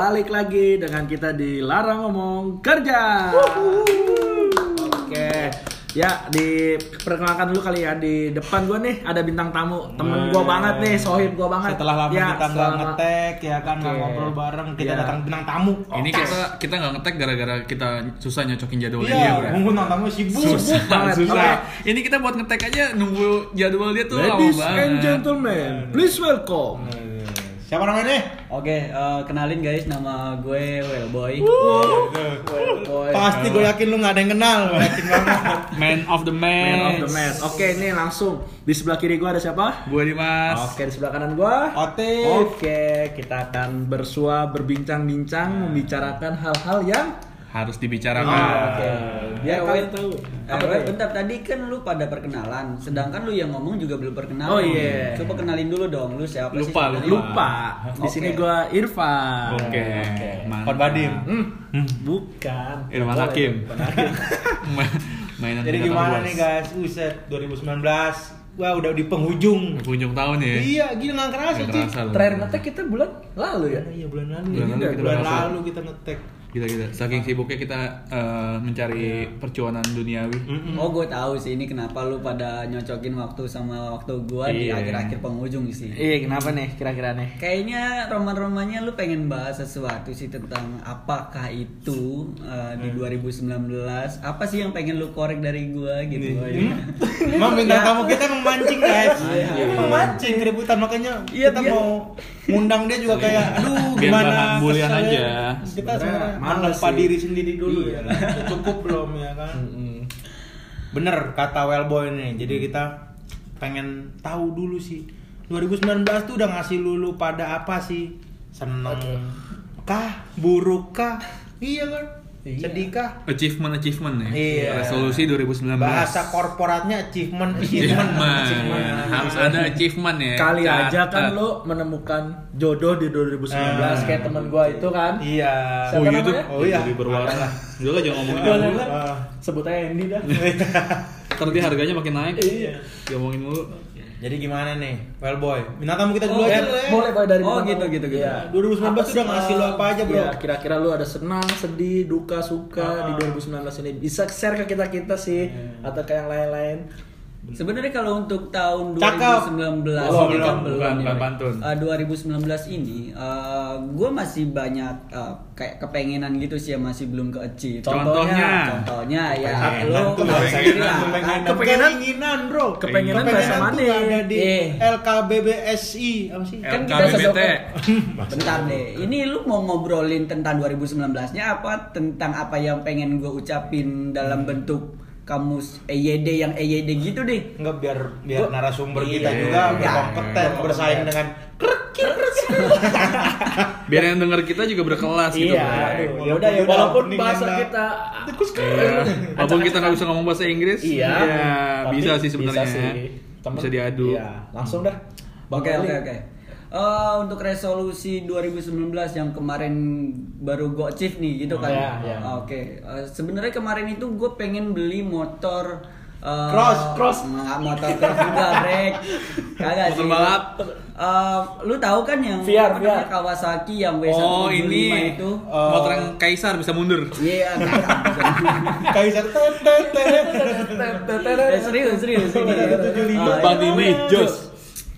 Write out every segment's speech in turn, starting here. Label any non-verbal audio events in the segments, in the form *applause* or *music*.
Balik lagi dengan kita di Larang Ngomong Kerja. Oke. Ya, di perkenalkan dulu kali ya di depan gua nih ada bintang tamu, temen gua banget nih, sohib gua banget. Setelah lama Ya, kita nggak selama- ngetek ya kan nggak Oke. ngobrol bareng, kita Iya. datang bintang tamu. Ini kita kita nggak ngetek gara-gara kita susah nyocokin jadwalnya Iya, dia. mungkin bintang tamu sibuk. Sibuk banget. susah. Oke. Ini kita buat ngetek aja nunggu jadwal dia tuh lama Ladies banget. and gentlemen, please welcome. Siapa namanya nih? Oke, eh, kenalin guys, nama gue Wellboy. Wellboy. Pasti gue yakin lu nggak ada yang kenal, Gua yakin banget. Man of the Man match. of the match. Oke, ini langsung di sebelah kiri gua ada siapa? Gue Dimas. Oke, di sebelah kanan gua. Otif. Oke, kita akan bersua, berbincang-bincang, membicarakan hal-hal yang Harus dibicarakan. oke. Biar Eh, kalian Wel- tahu. Eh, Apa bentar tadi kan lu pada perkenalan, sedangkan lu yang ngomong juga belum perkenalan. Oh, iya. Coba kenalin dulu dong, lu siapa sih? Lupa? Lupa. Di Oke. sini gua Irfan. Oke. Kon Mantap. Badim. Hmm, bukan. Irfan Boleh, Hakim. *laughs* Mainan Jadi gimana nih guys? Uset 2019. Wah, udah di penghujung. Penghujung tahun ya. Iya, gila nggak kerasa sih. Terakhir ngetek kita bulan lalu ya. Iya, bulan lalu. Bulan lalu Iya, kita bulan udah lalu kita ngetek. Kita kita saking sibuknya kita eh, mencari percuanan duniawi. Mm-mm. Oh, gue tahu sih ini kenapa lu pada nyocokin waktu sama waktu gua di Iya. akhir-akhir penghujung sih. Iya, kenapa nih kira-kira nih? Kayaknya roman-romannya lu pengen bahas sesuatu sih tentang apakah itu uh, di 2019 apa sih yang pengen lu korek dari gua gitu. Hmm? Emang bintang tamu kita emang mancing guys. Iya. Emang mancing keributan makanya Iya, kita mau ngundang dia juga kayak aduh Biar gimana bahan bulian aja. Kita Sebenarnya menempa diri sendiri dulu Iya. ya kan. Cukup belum ya kan. Bener kata Wellboy nih. Jadi kita pengen tahu dulu sih 2019 tuh udah ngasih lulu pada apa sih? Seneng kah? Buruk kah? Iya kan? Iya. Sedih kah? Achievement achievement ya. Iya. Resolusi 2019. Bahasa korporatnya achievement achievement. Achievement. Harus ada achievement ya. Kali aja kan lo menemukan jodoh di 2019 Ah. kayak temen gua itu kan. Iya. Oh Siapa iya namanya? Oh iya. Jadi berwarna. Udah lah jangan ngomongin. Ah. Sebut aja Andy dah. *laughs* Dia harganya makin naik. Iya. Diomongin mulu. Jadi gimana nih, well boy? Bintang tamu kita dulu Oh, aja eh, ya. Boleh boleh dari Oh, gitu, gitu, gitu. Iya. 2019 Apa udah ngasih lu apa aja, bro? Iya, kira-kira lu ada senang, sedih, duka, suka Ah. di 2019 ini. Bisa share ke kita-kita sih atau ke yang lain-lain. Sebenarnya kalau untuk tahun Cakep. 2019 Oh, ini belum, kan bukan, ya. bukan pantun. Eh, 2019 ini gue masih banyak eh, kayak kepengenan gitu sih yang masih belum ke achieve. Contohnya. Contohnya ya Kepengenan lo sendiri lah. kepengenan, Kepengenan? bro. Kepengenan bahasa tuh mana? ada di Eh. LKBBSI apa sih? Kan kita sosok- Bentar deh, ini lu mau ngobrolin tentang 2019-nya apa tentang apa yang pengen gue ucapin dalam bentuk kamus EYD yang EYD gitu deh. Enggak biar biar Gua- narasumber Iya. kita juga Iya. berkompeten bersaing dengan *laughs* Biar yang denger kita juga berkelas gitu. Iya, aduh. Walaupun ya udah ya udah walaupun bahasa kita Iya. Walaupun kita nggak bisa ngomong bahasa Inggris, Iya. ya, Tapi bisa sih sebenarnya. Bisa, sih. Bisa diadu. Iya, langsung dah. Bang Oke oke oke. Eh, untuk resolusi 2019 yang kemarin baru gue achieve nih gitu kan. Iya, iya. Oke. Eh, sebenarnya kemarin itu gue pengen beli motor eh, Cross, cross. Nggak, motor cross juga, Brek. Kagak sih. balap. Eh, lu tahu kan yang VR, VR. Kawasaki yang W175 Oh ini itu? Oh. motor yang kaisar bisa mundur. Iya, kagak. Kaisar tet tet tet. Eh, serius, serius. ini. W175. Ah, Depan iya. ini jos.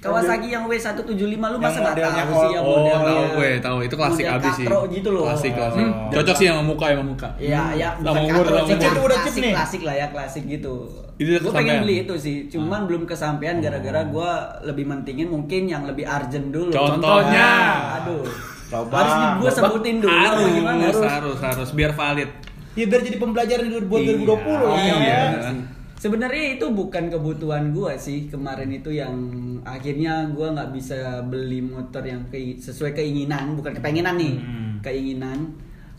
Kawasaki yang W175 lu masa nggak modelnya tahu sih yang oh, modelnya Tahu gue, tahu itu klasik model abis sih. katro gitu loh. Klasik klasik. Hmm. Cocok sih yang sama muka yang sama muka. Iya, ya, bukan umur, katro umur. Itu udah chip klasik, nih. klasik lah ya, klasik gitu. Itu udah gue pengen beli itu sih, cuman belum kesampaian gara-gara gue lebih mentingin mungkin yang lebih urgent dulu. Contohnya. Aduh. Coba. Harus gue sebutin dulu Harus, gimana? harus, harus, harus, biar valid. Ya biar jadi pembelajaran buat 2020 Iya. ya. Sebenarnya itu bukan kebutuhan gua sih kemarin itu yang akhirnya gua nggak bisa beli motor yang ke- sesuai keinginan bukan kepengenan nih Hmm. keinginan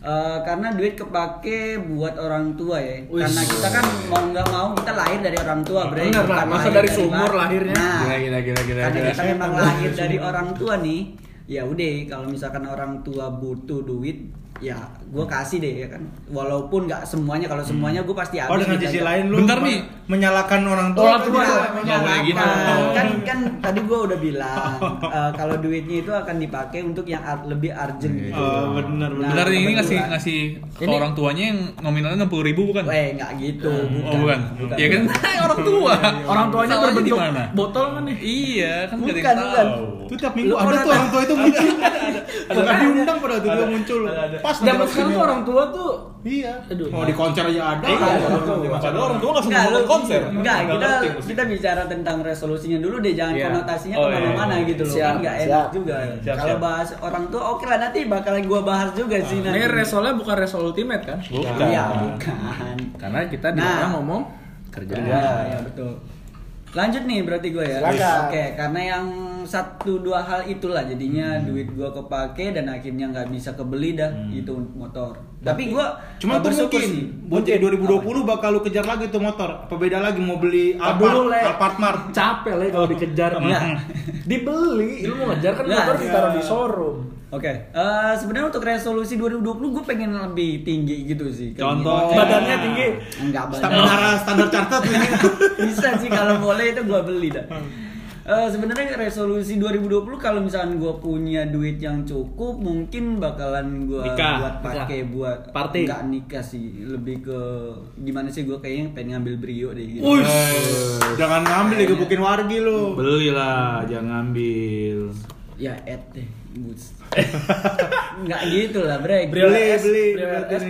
Eh, karena duit kepake buat orang tua ya Wih. karena kita kan mau nggak mau kita lahir dari orang tua bre Bener lah, Bukan masa lahir dari sumur bapak. lahirnya? nah, Gila, gila, gila, gila, karena gila. kita memang lahir dari orang tua nih ya udah kalau misalkan orang tua butuh duit ya gue kasih deh ya kan walaupun nggak semuanya kalau semuanya gue pasti Oh habis dengan gitu sisi lain lu Bentar nih. menyalahkan orang tua. Orang tua. kan gitu. menyalahkan. kan kan tadi gue udah bilang eh, kalau duitnya itu akan dipakai untuk yang ar- lebih urgent gitu. Oh benar Nah, benar. Bentar nih, ini ngasih ngasih ke Ini- orang tuanya yang nominalnya enam puluh ribu bukan? Eh nggak gitu, bukan. Oh bukan. Ya kan orang tua. Orang tuanya berbentuk mana? botol kan nih. Iya, kan ada Bukan, bukan. Itu tiap minggu ada orang tuh orang tua itu muncul. Bukan diundang pada tuh dia muncul. Pas Zaman dapat sekarang tuh orang tua tuh Iya. Aduh. Mau di konser aja ada. Iya, Ada. padahal orang tua langsung Enggak, nonton lu- konser. Enggak, kita kita bicara tentang resolusinya dulu deh, jangan Iya. konotasinya Oh, ke mana-mana iya. gitu loh. Siap, kan nggak siap. enak juga. Siap, Kalau siap. bahas orang tua, oke lah nanti bakalan gua bahas juga sih nanti. Ini resolnya bukan resol ultimate kan? Bukan. Iya, bukan. Karena kita di Nah. sana ngomong kerja. Nah, ya betul. Lanjut nih berarti gue ya. Oke, karena yang satu dua hal itulah jadinya Hmm. duit gua kepake dan akhirnya nggak bisa kebeli dah itu motor. Tapi gua Cuma uh, tuh bersyukur mungkin sih. buat 2020 bakal lu kejar lagi tuh motor. Apa beda lagi mau beli Ah, Alphard. *laughs* Capek le kalau dikejar. Enggak. *laughs* *laughs* Dibeli, lu mau ngejar kan Enggak. motor ditaruh di showroom. Oke, eh, sebenarnya untuk resolusi 2020 gue pengen lebih tinggi gitu sih. Contoh. Badannya tinggi. Enggak badan. Menara standar chartered ini. Bisa sih kalau boleh itu gue beli dah. Eh, sebenarnya resolusi 2020 kalau misalkan gue punya duit yang cukup mungkin bakalan gue buat pakai buat Party. nggak nikah sih lebih ke gimana sih gue kayaknya pengen ngambil brio deh gitu. Uish, jangan ngambil digebukin wargi lu. Belilah, jangan ambil. Ya et deh, boots. *laughs* nggak gitu lah bre. Brio Beli, S, beli, Brio berarti S,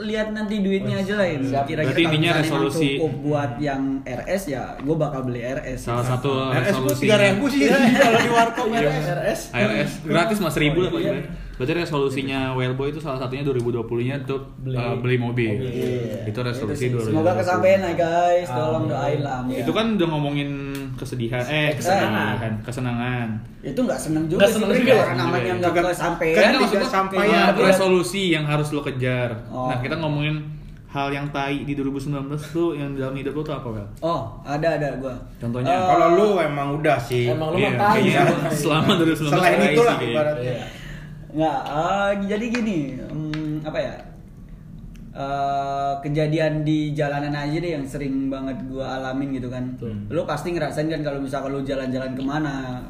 lihat nanti duitnya aja lah ya. Siap. Kira-kira Berarti kalau intinya resolusi- cukup buat yang RS ya, gue bakal beli RS. Salah satu RS resolusi tiga ribu sih kalau di warkop RS. RS. ARS gratis mas seribu lah Oh, iya. Pak. Berarti resolusinya Wellboy itu salah satunya 2020-nya untuk Beli. uh, beli mobil. Itu resolusi Itu sih. 2020. Semoga kesampaian ya guys, tolong doain lah. amin. Itu kan udah ngomongin kesedihan, eh kesenangan. kesenangan, kesenangan. itu nggak seneng juga Nggak sih seneng juga. orang namanya nggak Kagak- kesampaian. kan Kan maksudnya sampai uh, ya. resolusi yang harus lo kejar. Oh. Nah, kita ngomongin hal yang tai di 2019 tuh yang dalam hidup lo tuh apa, Wel? Oh, ada ada gua. Contohnya? Eh, Kalau lu emang udah sih. Emang lu Iya, mah kayaknya sih. *laughs* selama 2019 Selain tai itu lah ibaratnya. Nggak, eh, jadi gini, hmm, apa ya? Eh, kejadian di jalanan aja deh yang sering banget gua alamin gitu kan. Lu pasti ngerasain kan kalau misalkan lu jalan-jalan ke mana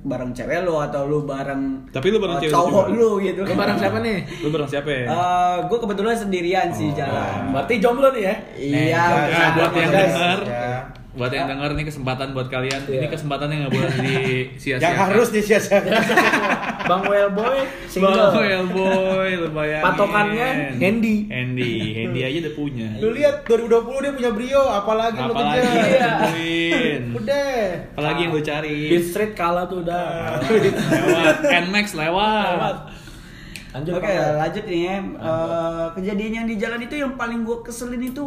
bareng cewek lu atau lu bareng Tapi lu bareng cewek cowok juga? lu gitu. Lu bareng siapa nih? Lu bareng siapa ya? Eh, gue kebetulan sendirian sih jalan. Berarti jomblo nih ya? Iya, Nah, buat yang guys. dengar, Ya. Buat yang dengar nih kesempatan buat kalian. Iya. Ini kesempatan yang nggak boleh disia-siakan. Yang harus disia-siakan. *laughs* Bang Wellboy single. Bang Wellboy, lu bayangin. Patokannya Handy. Handy, Handy aja udah punya. Lu lihat 2020 dia punya Brio, apalagi lu Apalagi kejar. yang temuin. Udah. Apalagi yang lu cari. Beat Street kalah tuh udah. Lewat, Nmax lewat. Lewat. Lanjut. Oke, Bang. lanjut nih ya. Eh, kejadian yang di jalan itu yang paling gue keselin itu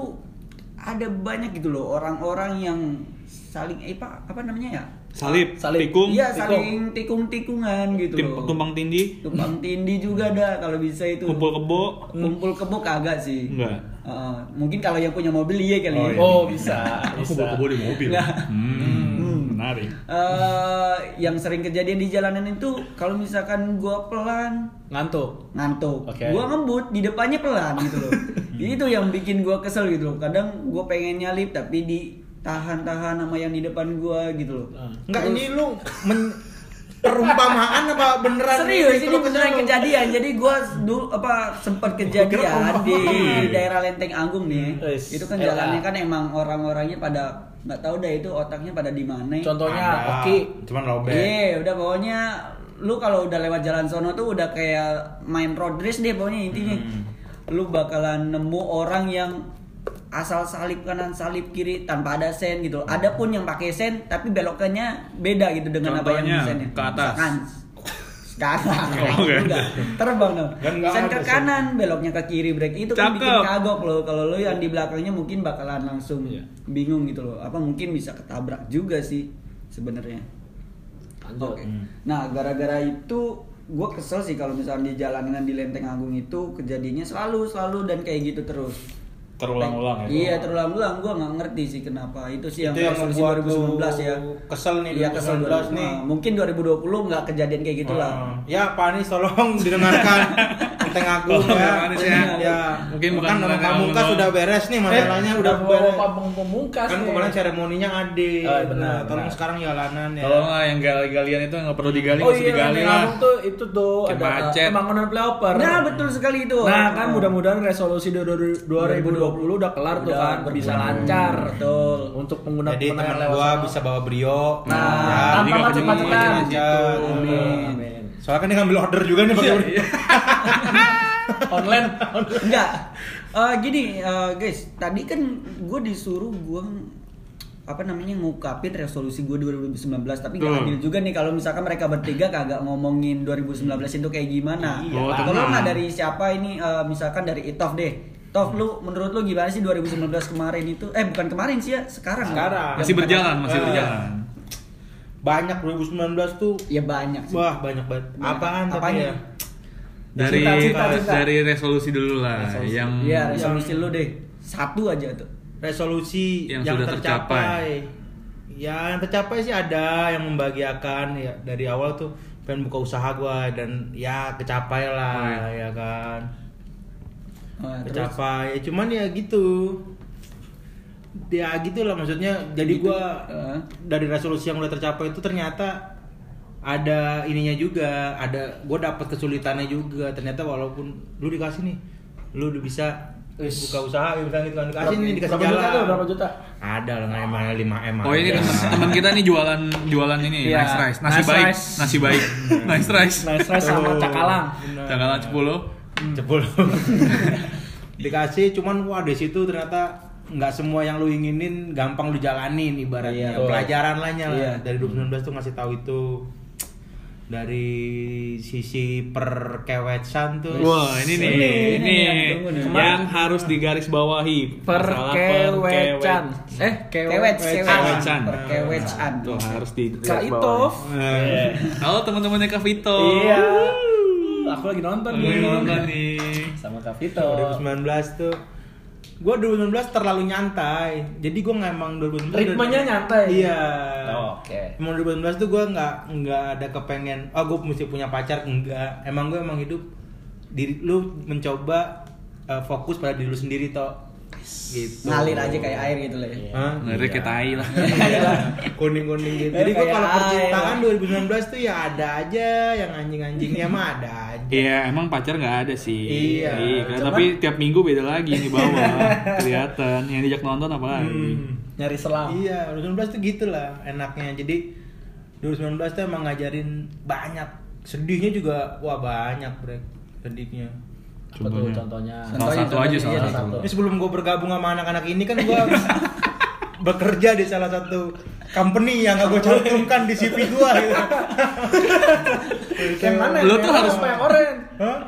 ada banyak gitu loh orang-orang yang saling eh pak apa namanya ya? Salib, Salib. tikung, Iya tikung. saling tikung-tikungan gitu tim, loh. tumpang tindih, Tumpang tindih juga ada kalau bisa itu. kumpul kebo. Kumpul kebo kagak sih. Enggak. Eh, mungkin kalau yang punya mobil iya kali Oh, ya. iya. Oh, bisa. Kumpul kebo di mobil. Nah. Hmm, menarik. Eh, yang sering kejadian di jalanan itu kalau misalkan gua pelan Ngantuk. ngantuk. Oke. Gua ngebut di depannya pelan gitu loh. *laughs* itu yang bikin gua kesel gitu loh. Kadang gua pengen nyalip tapi ditahan-tahan sama yang di depan gua gitu loh. Ah. Enggak ini lu men- perumpamaan apa beneran Serius itu ini beneran kejadian. Jadi gua dulu apa sempat kejadian di perumpamaan. daerah Lenteng Agung nih. Wes, Itu kan LA. jalannya kan emang orang-orangnya pada nggak tahu dah itu otaknya pada di mana. Contohnya Oki. Cuman lobet. Iya, udah pokoknya lu kalau udah lewat jalan sono tuh udah kayak main road race deh pokoknya intinya. Hmm. Lu bakalan nemu orang yang asal salip kanan salip kiri tanpa ada sen gitu. Ada pun yang pakai sen tapi belokannya beda gitu dengan apa yang Contohnya, di sennya. ke atas. Misalkan sekarang *laughs* Oh, enggak terbang dong Kan sen ke sen. kanan beloknya ke kiri break itu kan bikin Cakep. kagok loh kalau lo yang di belakangnya mungkin bakalan langsung Iya. bingung gitu loh apa mungkin bisa ketabrak juga sih sebenarnya. Oke. Nah, gara-gara itu gue kesel sih kalau misalnya di jalanan di Lenteng Agung itu kejadiannya selalu selalu dan kayak gitu terus. Terulang-ulang ya. Iya terulang-ulang gue nggak ngerti sih kenapa itu sih yang Itu yang resolusi membuat 2019 ya. kesel nih, Iya kesel 2019 nih. Nah, mungkin 2020 nggak kejadian kayak gitulah. Oh. Ya Pak Anies tolong didengarkan *laughs* Enteng Agung Oh, ya. Pak Anies ya. ya. Mungkin bukan kan nama Enteng Pamungkas Agung sudah beres nih masalahnya udah bawa beres. pabung pemungkas Kan kemarin seremoninya ade. Oh, iya, benar, Nah, Tolong sekarang jalanan ya. Tolong lah yang gali-galian itu nggak perlu digali Oh iya, digali yang lah. tuh itu tuh ada macet. pembangunan flyover. Nah betul sekali itu. Nah kan Oh. mudah-mudahan resolusi 2020 udah kelar tuh Udah kan, bisa lancar Betul. untuk pengguna Jadi teman lewat gua bisa bawa brio. Nah, Ya, tanpa macet-macetan. macet-macet. macet. Amin. Amin. Soalnya kan dia ngambil order juga nih pakai *laughs* Online. Enggak. Eh, gini eh, guys, tadi kan gue disuruh gue apa namanya ngungkapin resolusi gue 2019 tapi nggak Tuh. adil juga nih kalau misalkan mereka bertiga kagak ngomongin 2019 itu kayak gimana. Iya. Oh, Kalau nggak dari siapa ini eh, misalkan dari Itof deh. Tof lu menurut lu gimana sih 2019 kemarin itu? Eh bukan kemarin sih ya, sekarang. Sekarang. Masih berjalan, masih Eh. berjalan. banyak 2019 tuh. Ya banyak sih. Wah, banyak banget. Banyak. Apaan tapi Apanya? ya? Dari Cinta, cinta, cinta. dari resolusi dulu lah Resolusi. yang Iya, resolusi lu deh. Satu aja tuh. resolusi Yang yang, sudah tercapai. Ya, yang tercapai sih ada yang membahagiakan ya dari awal tuh pengen buka usaha gua dan ya kecapai lah Oh, ya kan. Nah, terus Kecapai. Cuman ya gitu. Ya gitu lah maksudnya jadi Gitu. gua Eh. dari resolusi yang udah tercapai itu ternyata ada ininya juga, ada gua dapat kesulitannya juga. Ternyata walaupun lu dikasih nih, lu udah bisa Wis. buka usaha gitu kan gitu kan dikasih nih dikasih berapa jalan. juta tuh? Berapa juta? Ada lah emang 5 M. Oh ini teman-teman kita nih jualan jualan ini Iya. nice rice, nasi Nice baik, rice. nasi baik, nice rice. Nice rice sama cakalang. Cakalang 10. Cepul. *laughs* dikasih cuman wah di situ ternyata nggak semua yang lu inginin gampang lu jalanin ibaratnya Iya, pelajaran lainnya lah Iya. dari 2019 tuh ngasih tahu itu dari sisi perkewecan tuh Wah ini nih, Ini, ini tunggu nih. yang harus digaris bawahi Perkewecan. Eh, Kewet. Kewecan. Perkewecan. Tuh harus di Kak. Eh, Halo teman-temannya Kak Vito. Iya. Aku lagi nonton Lagi nih. nonton nih. Sama Kak Vito. 2019 tuh gue 2019 terlalu nyantai jadi gue nggak emang 2019 Ritmenya nyantai. iya Oh, Oke. Emang 2019 tuh gue nggak nggak ada kepengen, oh gue mesti punya pacar enggak. Emang gue emang hidup diri lu mencoba uh, fokus pada diri lu sendiri toh. Gitu. Ngalir aja kayak air gitu lah ya. Hah? Ngeri kayak tai lah. Kuning-kuning gitu. Jadi kayak kalau percintaan 2019 tuh ya ada aja yang anjing-anjingnya mah ada aja. Iya, emang pacar nggak ada sih. Iya, kan? cuman- tapi tiap minggu beda lagi di bawah. *laughs* Kelihatan. Yang diajak nonton apa lagi? Hmm. Nyari selam. Iya, 2019 tuh gitulah enaknya. Jadi 2019 tuh emang ngajarin banyak. Sedihnya juga wah banyak, Brek. Sedihnya. Apa tuh contohnya? Salah satu aja, salah satu. Ini sebelum gue bergabung sama anak-anak ini kan gue *laughs* bekerja di salah satu company yang gak gue cantumkan di CV gue gitu. *laughs* Yang mana? Lu Yang tuh merah harus-? Merah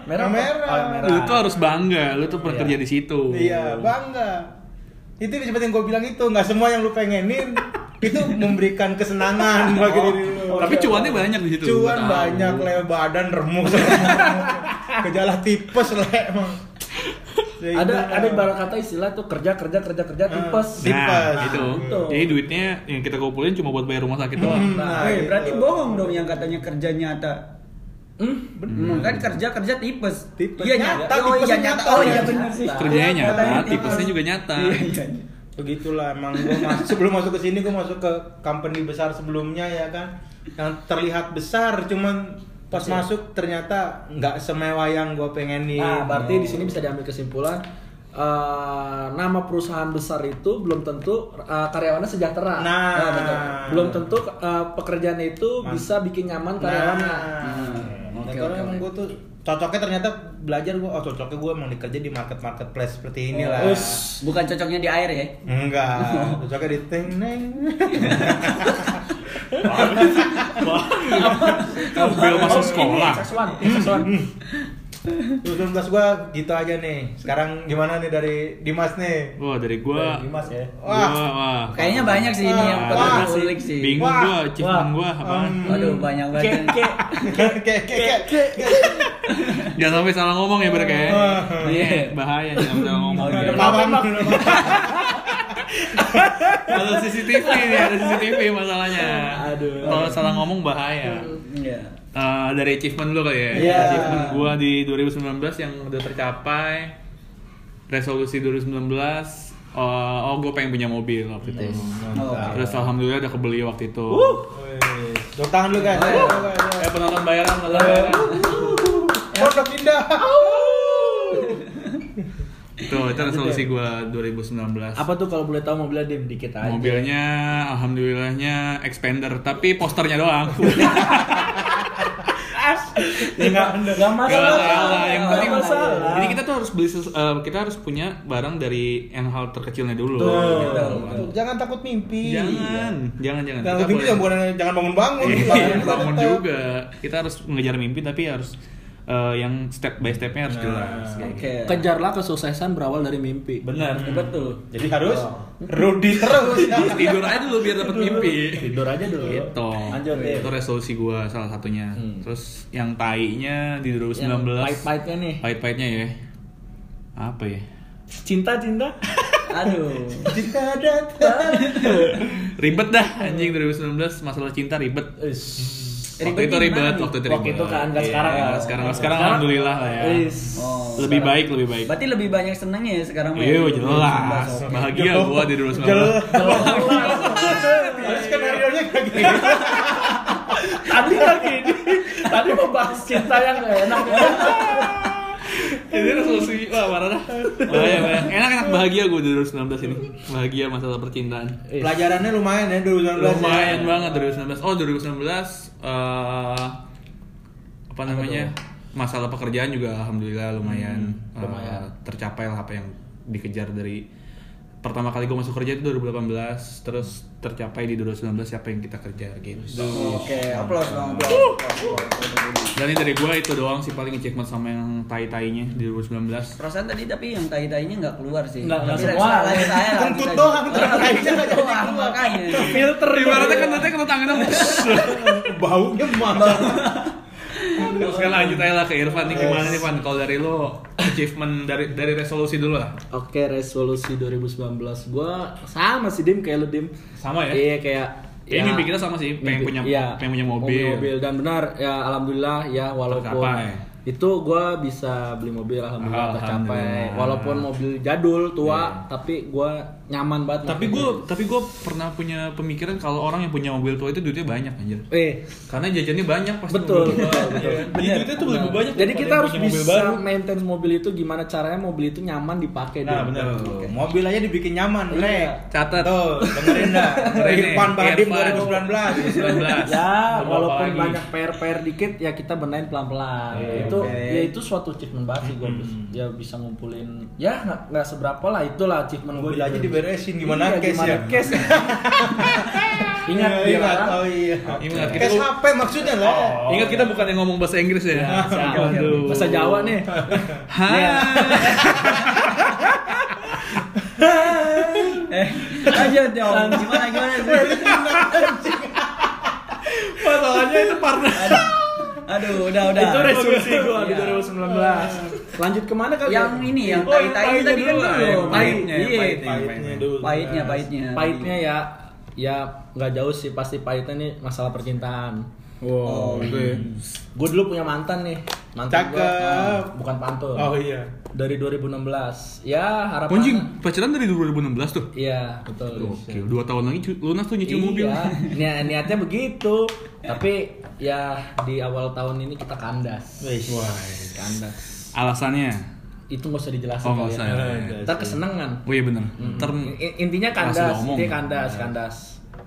Yang apa? merah. Oh, merah. Lu tuh harus bangga, lu tuh pernah Iya. kerja di situ. Iya, bangga. Itu seperti yang gue bilang itu, nggak semua yang lu pengenin itu memberikan kesenangan *laughs* bagi diri lu. Tapi cuannya banyak di situ. Cuan banyak, le badan remuk. Gejala tipes le emang. Ya, *laughs* Ada itu. ada ibarat kata istilah tuh kerja kerja kerja kerja tipes. Tipes. Nah, itu. Gitu. Jadi duitnya yang kita kumpulin cuma buat bayar rumah sakit doang. Hmm. Nah, Nah, gitu. berarti bohong dong yang katanya kerja nyata. Hmm? Hmm, kan kerja kerja tipes. Tipes. Iya Nyata, nyata. Oh iya tipesnya nyata. nyata. Oh iya benar sih. Kerjanya nyata, tipesnya juga nyata. Iya, iya. Begitulah emang gue masuk sebelum masuk ke sini gue masuk ke company besar sebelumnya ya kan yang terlihat besar cuman pas Iya. masuk ternyata nggak semewah yang gue pengenin. Nah, berarti di sini bisa diambil kesimpulan eh, nama perusahaan besar itu belum tentu eh, karyawannya sejahtera. Nah. Betul. belum tentu eh, pekerjaan itu Man- bisa bikin nyaman karyawannya. Nah, oke, karena emang gue tuh cocoknya ternyata belajar gue, oh cocoknya gue emang dikerja di market marketplace seperti ini lah. Us. Bukan cocoknya di air ya. Enggak, *laughs* cocoknya di ting neng. *laughs* Masuk sekolah. Seksual, seksual. 2019 gua gitu aja nih. Sekarang gimana nih dari Dimas nih? Wah dari gua, Dari Dimas ya. gua, wah, Kayaknya banyak sih ini yang Wah, perlu wah, diulik sih. bingung Wah, gua, achievement wah. gua apaan? Hmm. Waduh, banyak banget. Kayak kayak Jangan sampai salah ngomong ya berke. Wah. Iya, bahaya jangan sampai salah ngomong. Oke. Paham. Ada CCTV nih, ada CCTV masalahnya. Aduh. Kalau salah ngomong bahaya. Iya. Eh, dari achievement lu kali ya. Iya. Achievement gua di 2019 yang udah tercapai. Resolusi 2019 eh, oh gue pengen punya mobil waktu itu. Oh. Terus alhamdulillah udah kebeli waktu itu. Wih, Tepuk tangan dulu guys. Ayo, ayo, ayo. Eh penonton bayaran, penonton bayaran. Pondok Indah. Itu itu resolusi gua 2019. apa tuh kalau boleh tahu mobilnya dim dikit aja. Mobilnya alhamdulillahnya expander tapi posternya doang. *laughs* Ya nggak nggak Gak masalah. masalah, yang penting masalah. Jadi kita tuh harus beli eh, kita harus punya barang dari yang hal terkecilnya dulu. Betul. Gitu. Tuh, Jangan takut mimpi. Jangan, jangan, jangan. Jangan Kita takut mimpi boleh- jangan bukan jangan bangun-bangun. Iya, *laughs* bangun juga. Kita harus mengejar mimpi tapi harus eh, yang step by stepnya harus Nah, jelas. kayak Oke. Kejarlah kesuksesan berawal dari mimpi. Benar. Betul. Jadi harus Rudi *laughs* terus. gitu. Tidur aja dulu biar dapat mimpi. Tidur aja dulu. Gitu. Lanjut. Itu resolusi gua salah satunya. Hmm. Terus yang tai-nya di Yang 2019. pahit-pahitnya nih. Pahit-pahitnya ya. Apa ya? Cinta cinta. *laughs* Aduh. Jika datang. Ribet dah anjing 2019 masalah cinta ribet. Waktu Ribet itu ribet, waktu itu Waktu itu kan, nggak Iya, sekarang ya. nggak sekarang, sekarang alhamdulillah lah ya. Oh. Lebih baik, lebih baik. Berarti lebih banyak senangnya ya sekarang Mel? Iya jelas, bahagia gua di 2019. Harus skenario nya kayak gini. Tadi lagi ini. Tadi mau bahas cinta yang gak enak. Ini resolusi, wah parah dah. Bahaya, bahaya. Enak-enak bahagia gua di 2019 ini. Bahagia masalah percintaan. Pelajarannya lumayan ya 2019. Lumayan ya. banget 2019. Oh 2019 eh apa namanya? Masalah pekerjaan juga alhamdulillah lumayan, eh, lumayan. tercapai lah apa yang dikejar dari pertama kali gue masuk kerja itu 2018 terus tercapai di 2019 siapa yang kita kejar gitu. Oke, aplaus dong. aplaus. Dan ini dari gue itu doang sih paling achievement sama yang tai-tainya di 2019. Perasaan tadi tapi yang tai-tainya nggak keluar sih. Nggak- nggak semua. aja, lanjut Kentut aja. doang, tai-tainya nggak keluar. makanya. Filter Ibaratnya kan nanti kena tangannya Baunya mah. *laughs* Terus sekarang lanjut aja lah ke Irfan nih gimana nih Van kalau dari lo achievement dari dari resolusi dulu lah. Oke, resolusi 2019 gua sama sih Dim kayak lu Dim. Sama ya? Iya kayak Kayaknya mimpi kita sama sih, pengen mimpi- punya iya, pengen punya mobil. mobil dan benar ya alhamdulillah ya walaupun Tercapai. itu gua bisa beli mobil alhamdulillah, tercapai. Alhamdulillah. Walaupun mobil jadul tua Iya. tapi gua nyaman banget. Tapi gue tapi gue pernah punya pemikiran kalau orang yang punya mobil tua itu duitnya banyak anjir. eh Karena jajannya banyak pasti. Betul, mobil tua. betul, betul. Iya. Jadi duitnya tuh lebih banyak. Jadi kita harus bisa baru. maintain mobil itu gimana caranya mobil itu nyaman dipakai Nah, benar. Oke. Mobil aja dibikin nyaman, Iya. Rek. Catat. Tuh, dengerin dah. Irfan Badim Irfan. 2019. 19. Ya, Mau walaupun banyak PR-PR dikit ya kita benahin pelan-pelan. Iya, itu ya itu suatu achievement banget sih gue ya bisa ngumpulin ya nggak nggak seberapa lah itulah achievement gue aja diberesin gimana Iya, case gimana ya? case. *laughs* Ingat Iya, biar ingat. orang- Oh iya. Ingat kita Case HP maksudnya lah. Ingat kita bukan yang ngomong bahasa Inggris ya. Ya, siap. Waduh. bahasa Jawa nih. *laughs* Hai. *laughs* Eh, lanjut dong. Gimana gimana? Masalahnya itu partner. Aduh, udah udah. itu resolusi gue di Iya. 2019. Lanjut ke mana kali? Yang ini yang Oh, tai-tai tadi kan dulu belum. yang pahitnya, Iya. pahitnya. Pahitnya dulu. Pahitnya, pahitnya. ya ya nggak jauh sih pasti pahitnya nih masalah percintaan. Oh, gitu ya. Gue dulu punya mantan nih. Mantan gua, Cakep. ah, bukan pantun. Oh iya. Dari 2016. Ya, harapan Anjing, pacaran dari 2016 tuh. Iya, betul. Oke, dua tahun lagi lunas tuh nyicil Iya, mobil. Niat, niatnya begitu. Tapi ya di awal tahun ini kita kandas. Wih. Kandas. Alasannya? Itu nggak usah dijelasin Oh, kali nggak usah, ya. ya, ya. Ntar kesenengan. Oh iya benar. Ntar I- Intinya kandas, intinya kandas, kandas.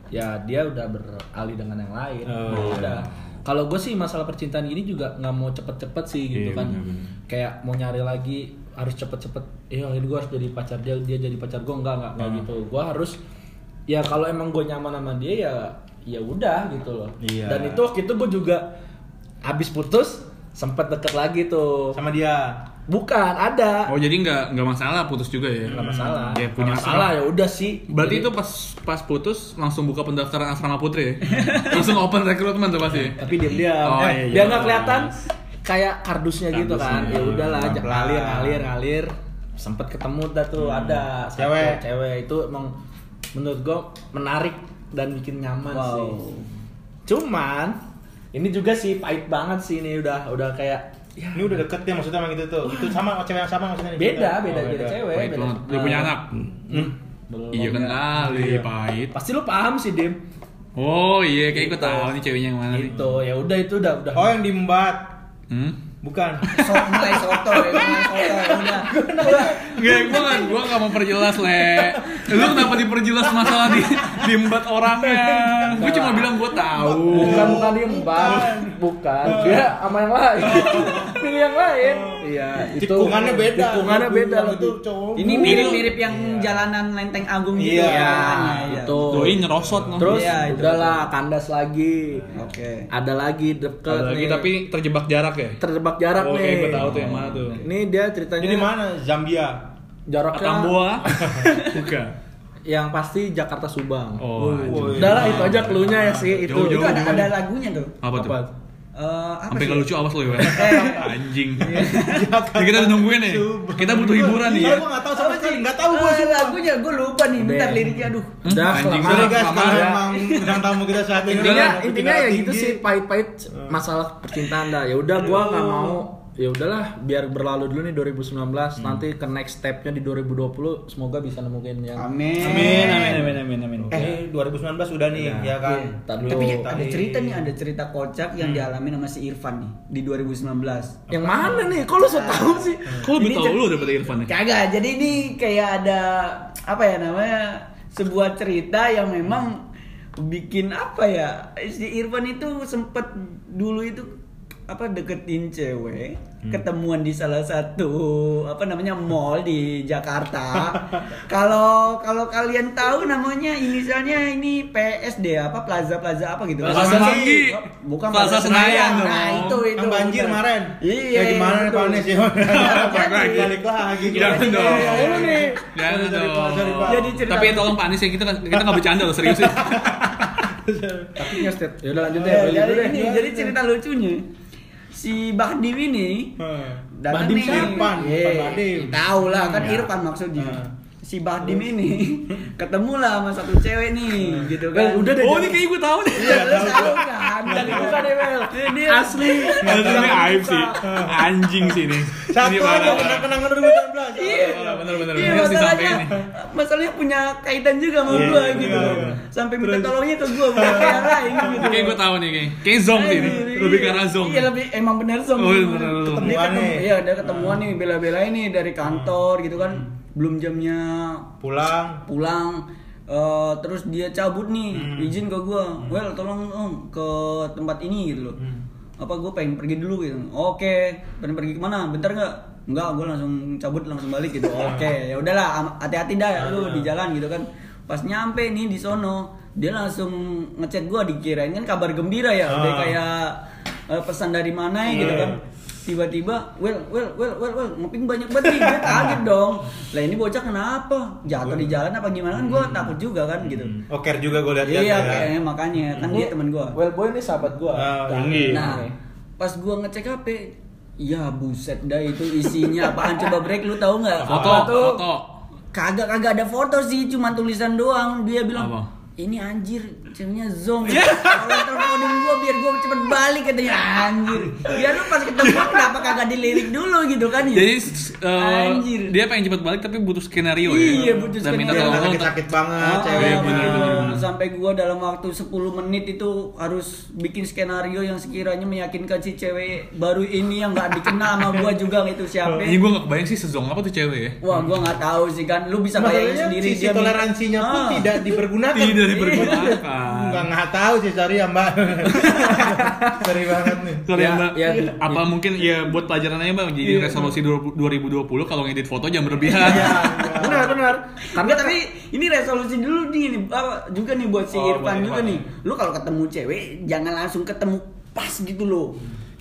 Ya dia udah beralih dengan yang lain. Oh, udah. Kalau gue sih masalah percintaan ini juga nggak mau cepet-cepet sih gitu Iya, kan. bener-bener. Kayak mau nyari lagi harus cepet-cepet. Eh ini gue harus jadi pacar dia, dia jadi pacar gue enggak enggak enggak gitu. Gue harus ya kalau emang gue nyaman sama dia ya ya udah gitu loh. Iya. Dan itu waktu itu gue juga habis putus sempet deket lagi tuh. Sama dia. Bukan, ada. Oh jadi nggak nggak masalah putus juga ya? Nggak masalah. Ya punya masalah asrama. ya udah sih. Berarti Jadi- itu pas pas putus langsung buka pendaftaran asrama putri ya? *laughs* langsung open rekrutmen tuh pasti. tapi diam-diam. Oh, eh, iya, biar iya. nggak kelihatan kayak kardusnya gitu kan. Kardusnya. Ya udahlah, ajak ngalir, ngalir, ngalir. Sempet ketemu dah tuh ada satu Cewek. cewek itu emang menurut gua menarik dan bikin nyaman Wow. sih. Cuman ini juga sih pahit banget sih ini udah udah kayak ya Ini udah deket ya maksudnya emang gitu tuh. Itu sama cewek yang sama maksudnya nih? beda Oh, beda beda cewek Pahit beda. banget. Dia punya anak. Hmm. belum Iya kan ada. kali Iya. pahit. Pasti lu paham sih Dim. Oh iya kayak gue Gitu. tahu nih ceweknya yang mana. Itu ya udah itu udah udah. Oh yang diembat. Hmm? Bukan. So, mulai soto ya, mulai soto ya, udah. Enggak, gue gak, gua gak mau perjelas, Le Lu kenapa diperjelas masalah di, diembat orangnya? Gue cuma bilang gue tahu Bukan bukan mbak, bukan. Dia sama yang lain. *laughs* Pilih yang lain. Iya, itu. Tikungannya beda. Tikungannya beda loh itu cowok. Ini mirip-mirip yang jalanan Lenteng Agung gitu Iya. ya. Ya, itu. Doi nyerosot. Terus Iya, itu. udahlah kandas lagi. Oke. Ada lagi deket Ada lagi nih. tapi terjebak jarak ya? terjebak jarak Oh, nih. kayak gue tahu tuh yang mana tuh. Ini dia ceritanya. Ini mana? Zambia. Jaraknya Tamboa? *laughs* Bukan. yang pasti Jakarta Subang. Oh, anjing. Udahlah itu aja cluenya ya sih itu. Jauh-jauh. Itu ada, ada lagunya tuh. Apa tuh? Apa? Eh, apa Sampai sih? gak lucu awas lo ya. Anjing. *laughs* Ini kita udah nungguin nih. Kita butuh hiburan nih ya. Soalnya gue nggak tahu sama sekali. Nggak tahu gue Eh, lagunya gue lupa nih, bentar liriknya aduh. Udah, Anjing. Sorry guys, kalau ya. emang tamu kita saat ini intinya ya gitu sih pahit-pahit masalah percintaan dah ya udah gua nggak mau ya udahlah biar berlalu dulu nih 2019 nanti ke next stepnya di 2020 semoga bisa nemuin yang Amin. Amin, amin, amin, amin, amin. Eh, 2019 udah nih, Udah. ya kan? Iya, dulu. Tapi Tadi- ada cerita nih, ada cerita kocak yang dialami sama si Irfan nih di 2019. yang mana nih kok lu so tau sih Kok lebih cer- lu daripada Irfan nih? Kagak, jadi ini kayak ada apa ya namanya sebuah cerita yang memang bikin apa ya si Irfan itu sempet dulu itu apa deketin cewek ketemuan di salah satu apa namanya mall di Jakarta *laughs* kalau kalau kalian tahu namanya inisialnya ini PSD apa Plaza Plaza apa gitu Plaza Plaza Semanggi. bukan Plaza Senayan dong. nah itu itu Yang banjir kemarin. iya Ya gimana nih betul. Panis ya? Balik lagi. Balik lagi. Jangan dong. nih. Jangan Sorry, sorry, dong. Jadi cerita Tapi tolong Pak Anis ya kita kita nggak bercanda loh serius *laughs* tapi ngestet ya udah lanjut deh Eh, jadi, ini, jadi cerita lucunya si Bahdim ini Hmm. Bahdim nih? Irfan, Iya, Irfan Bahdim. tahu lah kan Hmm. Irfan maksudnya Hmm. si Bahdim ini *laughs* ketemu lah sama satu cewek nih gitu Well, kan udah deh, Oh ini kayak gue tahu nih. Iya, lu tahu kan dibuka deh Well Dia- asli Ini aib sih. Anjing sih ini. Satu Ini parah. kenang-kenangan 2019. Iya, bener, bener, iya. Harus masalahnya, masalahnya punya kaitan juga sama Iya, gua iya, gitu. iya. Sampai minta tolongnya ke gua bukan ke yang lain gitu. Kayak gue tahu nih kayak. Kayak zong sih ini. Lebih arah zong. Iya lebih emang benar zong. Oh, iya. Dia Ketemuan ketemu, nih. iya dia ketemuan nih bela-belain nih dari kantor gitu kan. Belum jamnya Pulang. pulang Eh, terus dia cabut nih Hmm. izin ke gua. Well tolong om ke tempat ini gitu loh. Hmm. apa gue pengen pergi dulu gitu. Oke pengen pergi ke mana bentar nggak? Nggak gue langsung cabut langsung balik gitu. Oke ya udahlah hati-hati dah ya lu di jalan gitu kan. Pas nyampe nih di sono dia langsung ngechat gua dikirain kan kabar gembira ya. Udah Ah. kayak eh, pesan dari mana ya gitu Iya. kan tiba-tiba well well well well well ngoping banyak banget nih. Gue kaget dong. Lah ini bocah kenapa? Jatuh di jalan apa gimana? Kan gue takut juga kan gitu. Oh, care juga gue lihat-lihat iya ya. kayaknya makanya kan dia teman gue Well boy ini sahabat gua. Ah, Jangan. nah pas gue ngecek HP ya buset dah itu isinya. Apaan? Coba break lu tahu nggak? Foto, foto. kagak kagak ada foto sih cuma tulisan doang. Dia bilang Apa? Ini anjir ceweknya zong kalau teleponin gua biar gua cepet balik katanya anjir biar lu pas ketemu kenapa kagak dilirik dulu gitu kan ya Jadi eh, Anjir. dia pengen cepet balik tapi butuh skenario Iya, ya. butuh Dan minta skenario. tolong Dia lo sakit-sakit banget Ah, cewek. Iya, bener, ah, bener, bener. sampai gua dalam waktu 10 menit itu harus bikin skenario yang sekiranya meyakinkan si cewek baru ini yang nggak dikenal sama gua juga itu siapa Ini gue gak kebayang sih sezong apa tuh cewek ya. Wah, gua nggak tahu sih kan. Lu bisa bayangin sendiri sisi dia toleransinya pun Ah. tidak dipergunakan. Tidak dipergunakan. Enggak nggak tahu sih, sorry ya Mbak. *laughs* sorry banget nih. Sorry Ya, mbak, ya, apa mungkin ya buat pelajaran aja mbak, jadi Iya. resolusi 2020 kalau ngedit foto jangan berlebihan. Iya, *laughs* benar benar Karena tapi ini resolusi dulu nih, nih, apa, juga nih buat si Oh, Irfan juga nih. Lu kalau ketemu cewek jangan langsung ketemu pas gitu loh.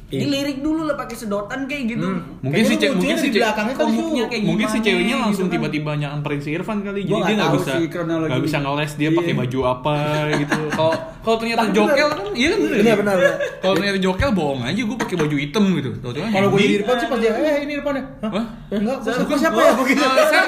Dilirik dulu lah pakai sedotan kayak gitu Mungkin si cewek mungkin si belakangnya Su. kayak mungkin si ceweknya langsung gitu kan. tiba-tiba nyamperin si Irfan kali Gua jadi dia nggak bisa nggak bisa ngeles dia pakai Iya. baju apa gitu *laughs* kalau kalau ternyata Tapi jokel kan iya kan Iya benar. benar. kalau ternyata jokel bohong aja gue pakai baju hitam gitu tau Kalau gue Irfan sih pas dia, eh ini Irfan ya? Hah? Hah? Enggak, gue Siapa? *laughs* siapa ya? Eh, saya,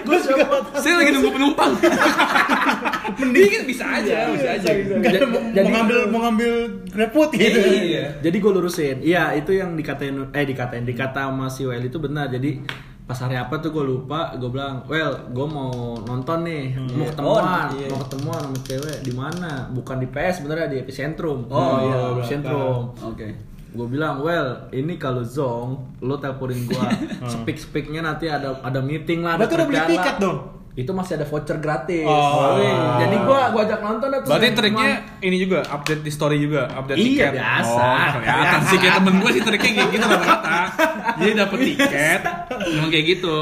Gue juga saya lagi nunggu penumpang *laughs* mending kan bisa aja bisa aja Jadi- mau ngambil mau ngambil GrabFood gitu. Iya. Jadi gue lurusin. Iya, itu yang dikatain eh dikatain dikata sama si Well itu benar. Jadi pas hari apa tuh gue lupa, gue bilang, "Well, gue mau nonton nih, mau ketemuan, Oh, iya. mau ketemuan sama cewek di mana? Bukan di PS sebenarnya di Epicentrum." Oh, iya, Epicentrum. oke Gue bilang, "Well, ini kalau Zong, lo teleponin gua. *laughs* Speak-speaknya nanti ada ada meeting lah, ada Berarti udah beli tiket lah." dong? Itu masih ada voucher gratis. Oh. Wih, Jadi gua gua ajak nonton tuh. berarti triknya teman. ini juga update di story juga update Iya, tiket biasa. oh kelihatan sih kayak temen gue sih triknya kayak gitu rata-rata jadi dapet tiket emang kayak gitu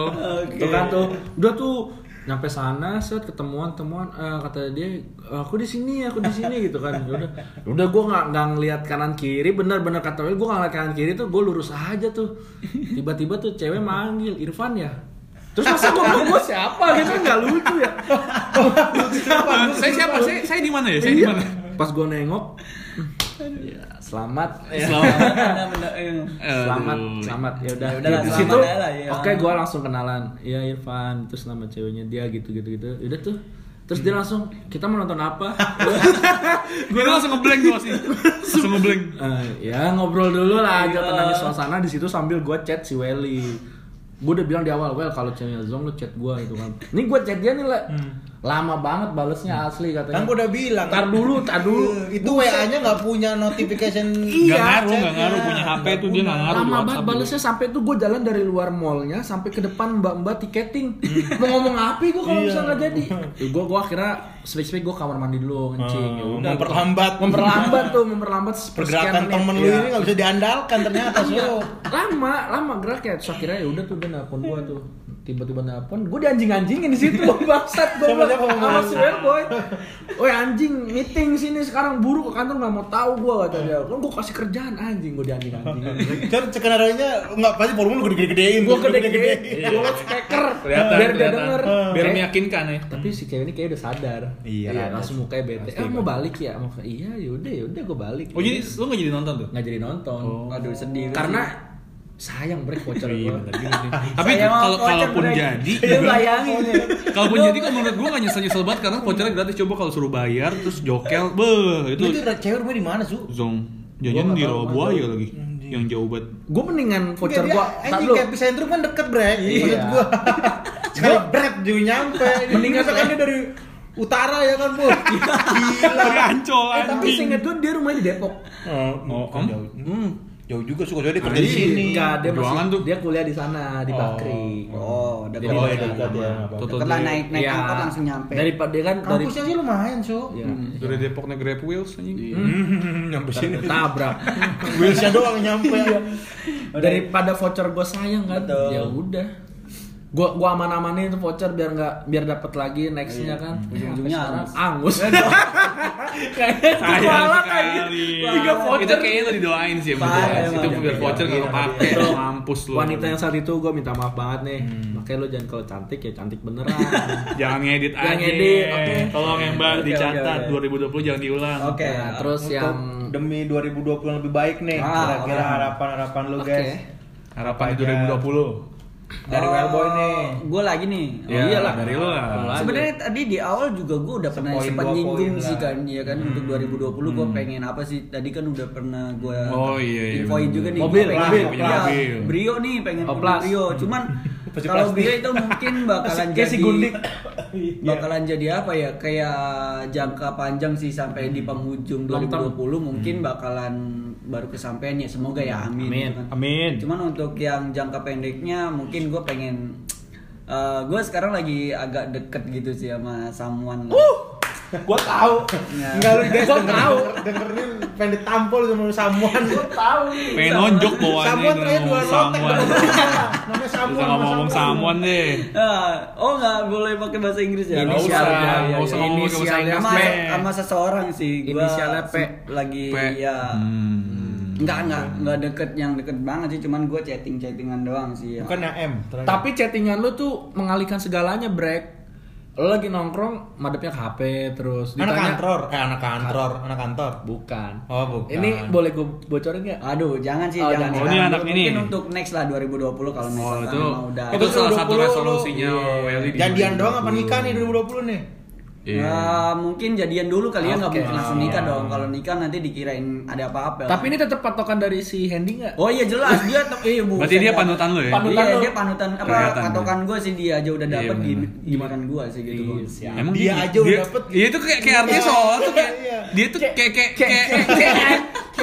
Tuh kan tuh, udah tuh nyampe sana set ketemuan temuan eh, kata dia aku di sini aku di sini gitu kan Ya udah udah gue nggak nggak ngelihat kanan kiri bener-bener kata gue gue ngeliat kanan kiri tuh gue lurus aja tuh tiba-tiba tuh cewek manggil Irfan ya terus masa gue gue siapa? Gitu nggak lucu ya. Saya siapa? saya saya di mana ya? Saya di Iya. mana? Pas gue nengok ya selamat. Ya. Selamat. *laughs* Iya. selamat Aduh. selamat. Ya udah. Ya udahlah, di selamat situ ya ya. oke gue langsung kenalan. Ya Irfan terus nama ceweknya dia gitu gitu. Gitu udah tuh. Terus dia langsung kita mau nonton apa? *laughs* Gue langsung ngeblank tuh sih langsung ngeblank. Eh, ya ngobrol dulu lah aja Iya. tenangin suasana. Di situ sambil gue chat si Welly gue udah bilang di awal well kalau chatnya Zong lu chat gue gitu kan. Ini gue chat dia nih lah lama banget balesnya asli katanya Kan gue udah bilang. tar dulu tar dulu Itu WA-nya nggak punya notification. *laughs* Gak ngaruh, gak ngaruh punya HP tuh dia gak ngaruh lama banget balesnya sampai tuh gue jalan dari luar mallnya sampai ke depan mbak-mbak tiketing mau ngomong apa gue kalau Iya. bisa nggak jadi gue gue akhirnya speak gue kamar mandi dulu ngencing ya Oh, udah memperlambat. memperlambat tuh memperlambat Pergerakan temen lu Iya. ini nggak bisa diandalkan ternyata Iya. Su. lama lama geraknya terus akhirnya ya udah tuh dia nelpon gue tuh tiba-tiba nelpon gue dianjing-anjingin di situ *laughs* bangsat gue Sama siapa sama si boy. Woi anjing meeting sini sekarang buru ke kantor nggak mau tahu gue kata dia. Kan gue kasih kerjaan anjing gue dianjing-anjingin *laughs* Kan skenarionya nggak pasti volume lu gede-gedein. gue lu gede-gede gue speaker Kelihatan, biar dia kelihatan. denger. Biar meyakinkan ya. tapi si cewek ini kayak udah sadar. Iya, ada langsung mukanya bete. Eh mau balik ya? Mau iya yaudah yaudah gue balik. Oh jadi lu gak jadi nonton tuh? Nggak jadi nonton. Aduh sedih. Karena. Sayang break voucher Iya, gue bener juga sih. *laughs* Tapi kalau kalaupun break. jadi, Lu bayangin kalaupun jadi kan menurut gua gak nyesel-nyesel banget karena vouchernya gratis coba kalau suruh bayar terus jokel, beuh Itu itu cewek rumah di mana Su? zong. Jangan di nggak lagi. Yang jauh banget. gue mendingan voucher Iya, gue Anjing ke epicentrum kan deket brek. Iya. Maksud *laughs* gua. Sekali brek juga nyampe. Mendingan kan dia dari utara ya kan bu. *laughs* Gila. Dari Ancol Eh, tapi seinget gue dia rumahnya di Depok. Oh, Om? jauh. Hmm. Jauh juga suka dia kerja di Anjing. sini. Enggak, dia Perjuangan masih tuh. dia kuliah di sana di Oh. Bakri. oh udah Jadi Oh, dekat. iya, dekat ya. Lah dari- naik naik Iya. angkot langsung nyampe Daripada dia kan dari Kampusnya sih lumayan Su. Iya. dari Depok naik Grab Wheels anjing. Hmm, *laughs* nyampe sini. tabrak. *laughs* Wheelsnya doang nyampe. Daripada voucher gue sayang kan. Ya udah. Gua gua aman-amanin itu voucher biar nggak biar dapat lagi nextnya kan. Ujung-ujungnya Sampai angus. sekarang *laughs* Kayaknya Sayang kualat aja. sekali. Tiga Itu voucher. kayaknya lo didoain sih Parah, emang. Itu biar voucher gak kepake, Tuh, mampus lu. Wanita yang saat itu gue minta maaf banget nih. Makanya lo jangan kalau cantik ya cantik beneran. *laughs* Jangan ngedit Jangan aja. ngedit, oke. Tolong yang Mbak Oke, dicatat oke, oke. 2020 jangan diulang. Oke Nah, terus Untuk yang demi 2020 yang lebih baik nih. Ah, Kira-kira harapan-harapan lu guys. Harapan di Apa aja? 2020. Dari Wellboy nih. gue Oh, lagi nih Ya, iyalah. dari lu lah. Sebenarnya tadi di awal juga gue udah pernah sempat nyinggung sih kan, ya kan untuk 2020 gue pengen apa sih? Tadi kan udah pernah gue Oh, iya, iya, infoin juga nih. Mobil, mobil, punya mobil. Brio nih pengen punya. Brio. Cuman *laughs* kalau. Brio itu mungkin *laughs* bakalan Kayak si jadi Gundik. *laughs* bakalan jadi apa ya? Kayak jangka panjang sih sampai di penghujung Long term. 2020 mungkin bakalan baru kesampaian ya. Semoga ya amin. Amin. gitu kan. Amin. Cuman untuk yang jangka pendeknya mungkin gue pengen gue sekarang lagi agak deket gitu sih sama someone lah. Gua tahu. Ya. Enggak lu guys, denger- tahu. Dengerin pengen ditampol sama samuan. tahu nih. Pengen nonjok bawaannya Samuan terakhir dua ngomong notek. samuan. Ngomong samuan deh. Ah, oh nggak boleh pakai bahasa Inggris ya? Nggak Inisial usah, aja, nggak ya, usah ya. ngomong bahasa Inisialnya Inggris. sama, seseorang sih. Gua Inisialnya P. lagi P. ya Hmm. Enggak, enggak, enggak deket yang deket banget sih, cuman gue chatting-chattingan doang sih. Bukan ya M. terakhir. Tapi chattingan lu tuh mengalihkan segalanya, Brek. Lu lagi nongkrong, madepnya ke HP terus anak ditanya kantor, eh anak kantor, anak kantor. Bukan. Oh, bukan. Ini boleh gue bocorin nggak? Aduh, jangan sih, Oh, jangan. jangan. Oh, ini anak Mungkin ini. untuk next lah 2020 kalau Oh, misalkan itu udah. itu salah satu 2020 resolusinya Jadian 2020. doang apa nikah nih 2020 nih? Iya. Ya, mungkin jadian dulu kali ya nggak Oke. mungkin langsung nikah Oh. dong. Kalau nikah nanti dikirain ada apa-apa. Tapi ini tetap patokan dari si Hendy nggak? Oh iya jelas dia tuh iya bu. Berarti dia panutan lu ya? Panutan iya, dia panutan apa Kelihatan, patokan gue sih dia aja udah Iya, dapet bener. gim- giliran gue sih gitu. Iya. Emang Dia aja udah dapet. Iya itu kayak kayak artinya soal tuh kayak Iya. dia tuh kayak kayak kayak kayak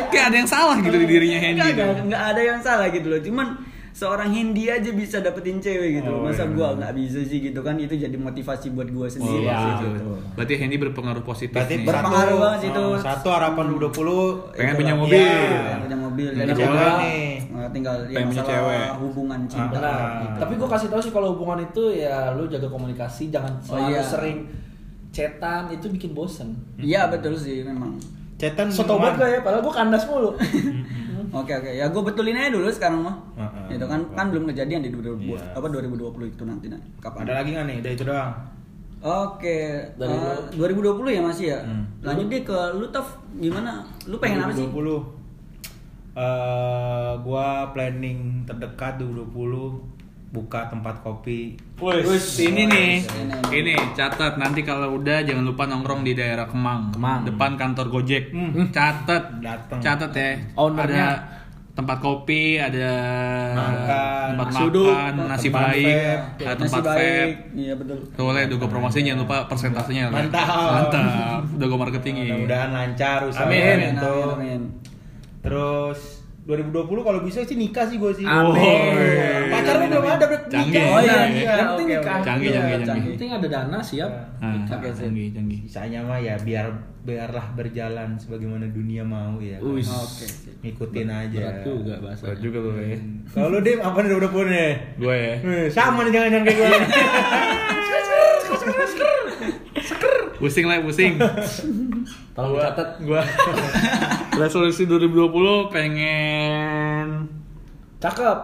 kayak ada yang salah gitu di dirinya Hendy. Enggak, enggak ada yang salah gitu loh. Cuman seorang Hindi aja bisa dapetin cewek gitu. Oh. Masa iya. gua nggak bisa sih gitu kan itu jadi motivasi buat gua sendiri Iya, sih gitu. Berarti Hendy berpengaruh positif Berarti nih. Berpengaruh banget sih itu. Oh, Satu harapan 2020 Pengen itu punya lah. mobil. Iya. Pengen punya mobil Punya dan nih. tinggal ya Pengen punya masalah cewek. hubungan cinta Benar. gitu. Tapi gue kasih tahu sih kalau hubungan itu ya lu jaga komunikasi, jangan Oh, selalu iya. sering cetan itu bikin bosen. Iya betul sih memang. Cetan Sotobat gak ya? Padahal gue kandas mulu. *laughs* Oke oke ya gue betulin aja dulu sekarang mah. Heeh. Itu kan kan belum kejadian di 2020 Iya. apa 2020 itu nanti nah. Kapan? Ada lagi nggak nih? Udah itu doang. Oke, Dari eh, 2020 ya masih ya. Hmm. Lanjut deh ke lu Taf gimana? Lu pengen apa sih? 2020. Eh, gua planning terdekat 2020 buka tempat kopi. Wis, ini nih, Ini. ini catat nanti kalau udah jangan lupa nongkrong di daerah Kemang, Kemang. depan kantor Gojek. Hmm. Catat, Dateng. catat ya. Ownernya. Ada tempat kopi, ada Makan, tempat nasi uduk, makan, nasi tempat baik, vape, ada Nasi tempat vape. Iya betul. Boleh, udah gue promosiin jangan lupa persentasenya. Mantap. Mantap. Udah gue marketingin. Mudah-mudahan lancar usaha Amin. Amin, amin. Terus 2020 kalau bisa sih nikah sih gue sih. Amin. Pacarnya belum ada berarti Canggih. nikah. Oh iya, iya, yang penting nikah. Canggih, Iya, canggih, Yang canggih. penting ada dana siap. Ah, Oke, sip. canggih, canggih. Sisanya mah ya biar biarlah berjalan sebagaimana dunia mau ya. Wis. Oke. sip. Ngikutin aja. Berat juga bahasa. Berat juga lo ya. Kalau lu Dim apa nih 2020 nih? Gue ya. Eh, Sama nih jangan-jangan kayak gue. *laughs* Pusing lah, pusing. *laughs* Tolong dicatat. Gua *laughs* resolusi 2020 pengen Cakep.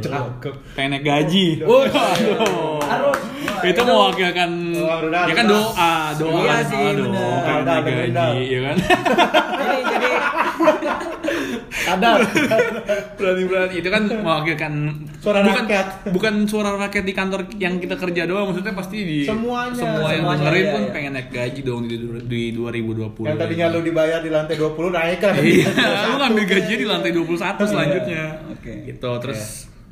Cakep. pengen naik gaji. Waduh. Harus. Itu mewakilkan Oh, udah, ya kan doa, doa. Iya sih, doa pengen naik gaji, ya kan? Jadi jadi Sadar. *laughs* Berani-berani itu kan mewakilkan Suara bukan, rakyat. Bukan suara rakyat di kantor yang kita kerja doang, maksudnya pasti di Semuanya. semua yang Semuanya, dengerin iya, pun iya. pengen naik gaji dong di, di 2020. Yang tadinya lu dibayar di lantai 20 naik lah. Iya, *laughs* lu ngambil gaji di lantai 21 selanjutnya. Oke. Gitu, terus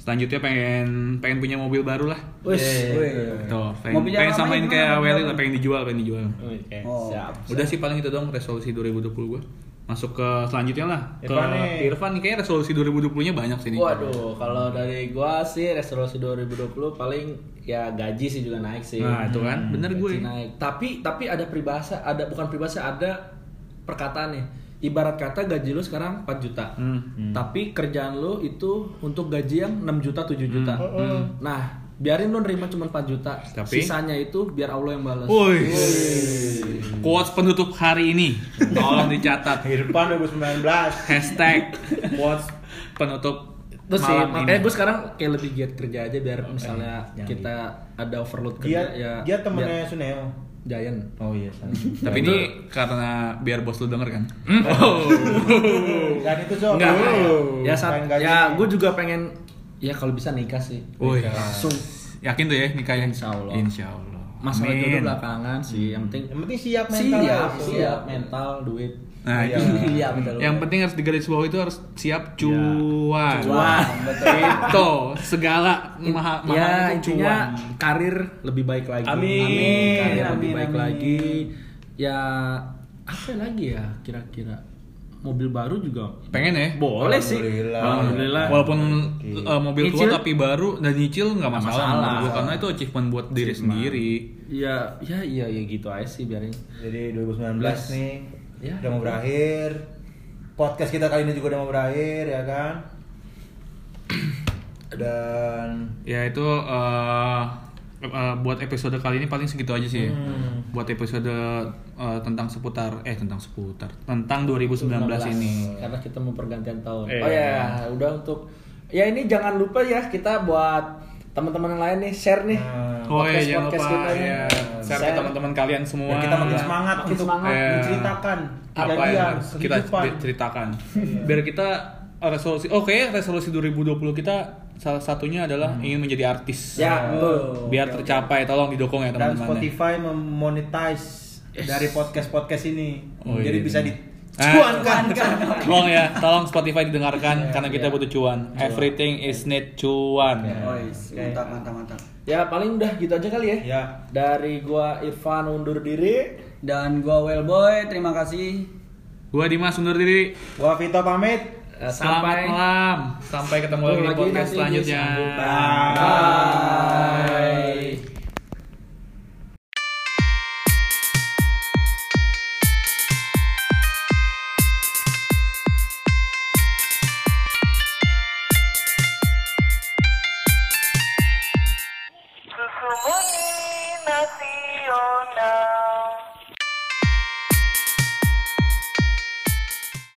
selanjutnya pengen pengen punya mobil baru lah. Wis. Wih. Tuh, pengen, Mobil pengen yang samain kayak? Welly lah, pengen dijual, pengen dijual. Oke, Oh. siap. Udah sih paling itu dong resolusi 2020 gua. Masuk ke selanjutnya lah. Ke Irfan nih. Irfan nih kayaknya resolusi 2020-nya banyak sih nih. Waduh, kalau dari gua sih resolusi 2020 paling ya gaji sih juga naik sih. Nah, itu kan, bener Gaji gue. naik. Tapi tapi ada peribahasa, ada bukan peribahasa, ada perkataan nih. Ibarat kata gaji lu sekarang 4 juta. Hmm. Tapi kerjaan lu itu untuk gaji yang 6 juta, 7 juta. Hmm. Nah, biarin lu nerima cuma 4 juta. Tapi- Sisanya itu biar Allah yang balas. Woi. Quotes penutup hari ini. Tolong dicatat. Irfan 2019. Hashtag quotes penutup Terus sih, makanya gue sekarang kayak lebih giat kerja aja biar misalnya jangan kita ada overload Dia kerja ya. dia temennya Suneo. biar- Giant. Oh iya, sama. Tapi ini karena biar bos lu denger kan. Dan itu Sob. Enggak. Uh, ya saat, ya gue juga pengen ya kalau bisa nikah sih. Woi. Langsung. Yakin tuh ya nikahnya? Insya Allah. Insya Allah. Masalah Amin. jodoh belakangan sih. Yang penting Yang penting siap mental. siap, aja. siap mental, duit. Nah, Iya. itu. Iya betul. Yang penting harus digaris bawah itu harus siap cuan. Cuan, betul. Itu segala maha, maha ya itu intinya cuan. karir lebih baik lagi. Amin. Karir Amin, lebih baik amin. lagi. Ya apa lagi ya kira-kira mobil baru juga Pengen ya? boleh sih. Alhamdulillah. Alhamdulillah. Walaupun Oke. uh, mobil tua tapi baru dan nyicil nggak masalah, masalah. gua, karena itu achievement buat diri sendiri. Ya, ya, iya, ya gitu aja sih biarin. Jadi 2019 Belas. nih Ya. udah mau berakhir. Podcast kita kali ini juga udah mau berakhir ya kan. Dan Ya itu uh, eh, buat episode kali ini paling segitu aja sih. Hmm. Buat episode eh, tentang seputar eh tentang seputar tentang 2019 ini. karena kita mau pergantian tahun. Iya. Oh ya, udah untuk ya ini jangan lupa ya kita buat teman-teman yang lain nih share nih. Oh iya jangan podcast-podcast lupa kita nih. ya, share ke Share. teman-teman kalian semua. Biar kita makin Ya, semangat makin untuk semangat. Iya. menceritakan apa yang kita kehidupan. ceritakan. Biar kita resolusi oke resolusi 2020 kita salah satunya adalah ingin menjadi artis. Ya, betul. Biar tercapai tolong didukung ya Dan teman-teman. ya. Spotify memonetize dari podcast-podcast ini. Oh, Jadi iya, bisa benar. dicuankan. Tolong ya, tolong Spotify didengarkan karena kita butuh cuan. Everything is need cuan. Oh, is. mantap mantap mantap. Ya paling udah gitu aja kali ya. Ya. Dari gua Irfan undur diri. Dan gua Wellboy, terima kasih. Gua Dimas undur diri. Gua Vito pamit. Eh, Selamat sampai malam. Sampai ketemu lagi di podcast selanjutnya. Bye. Bye.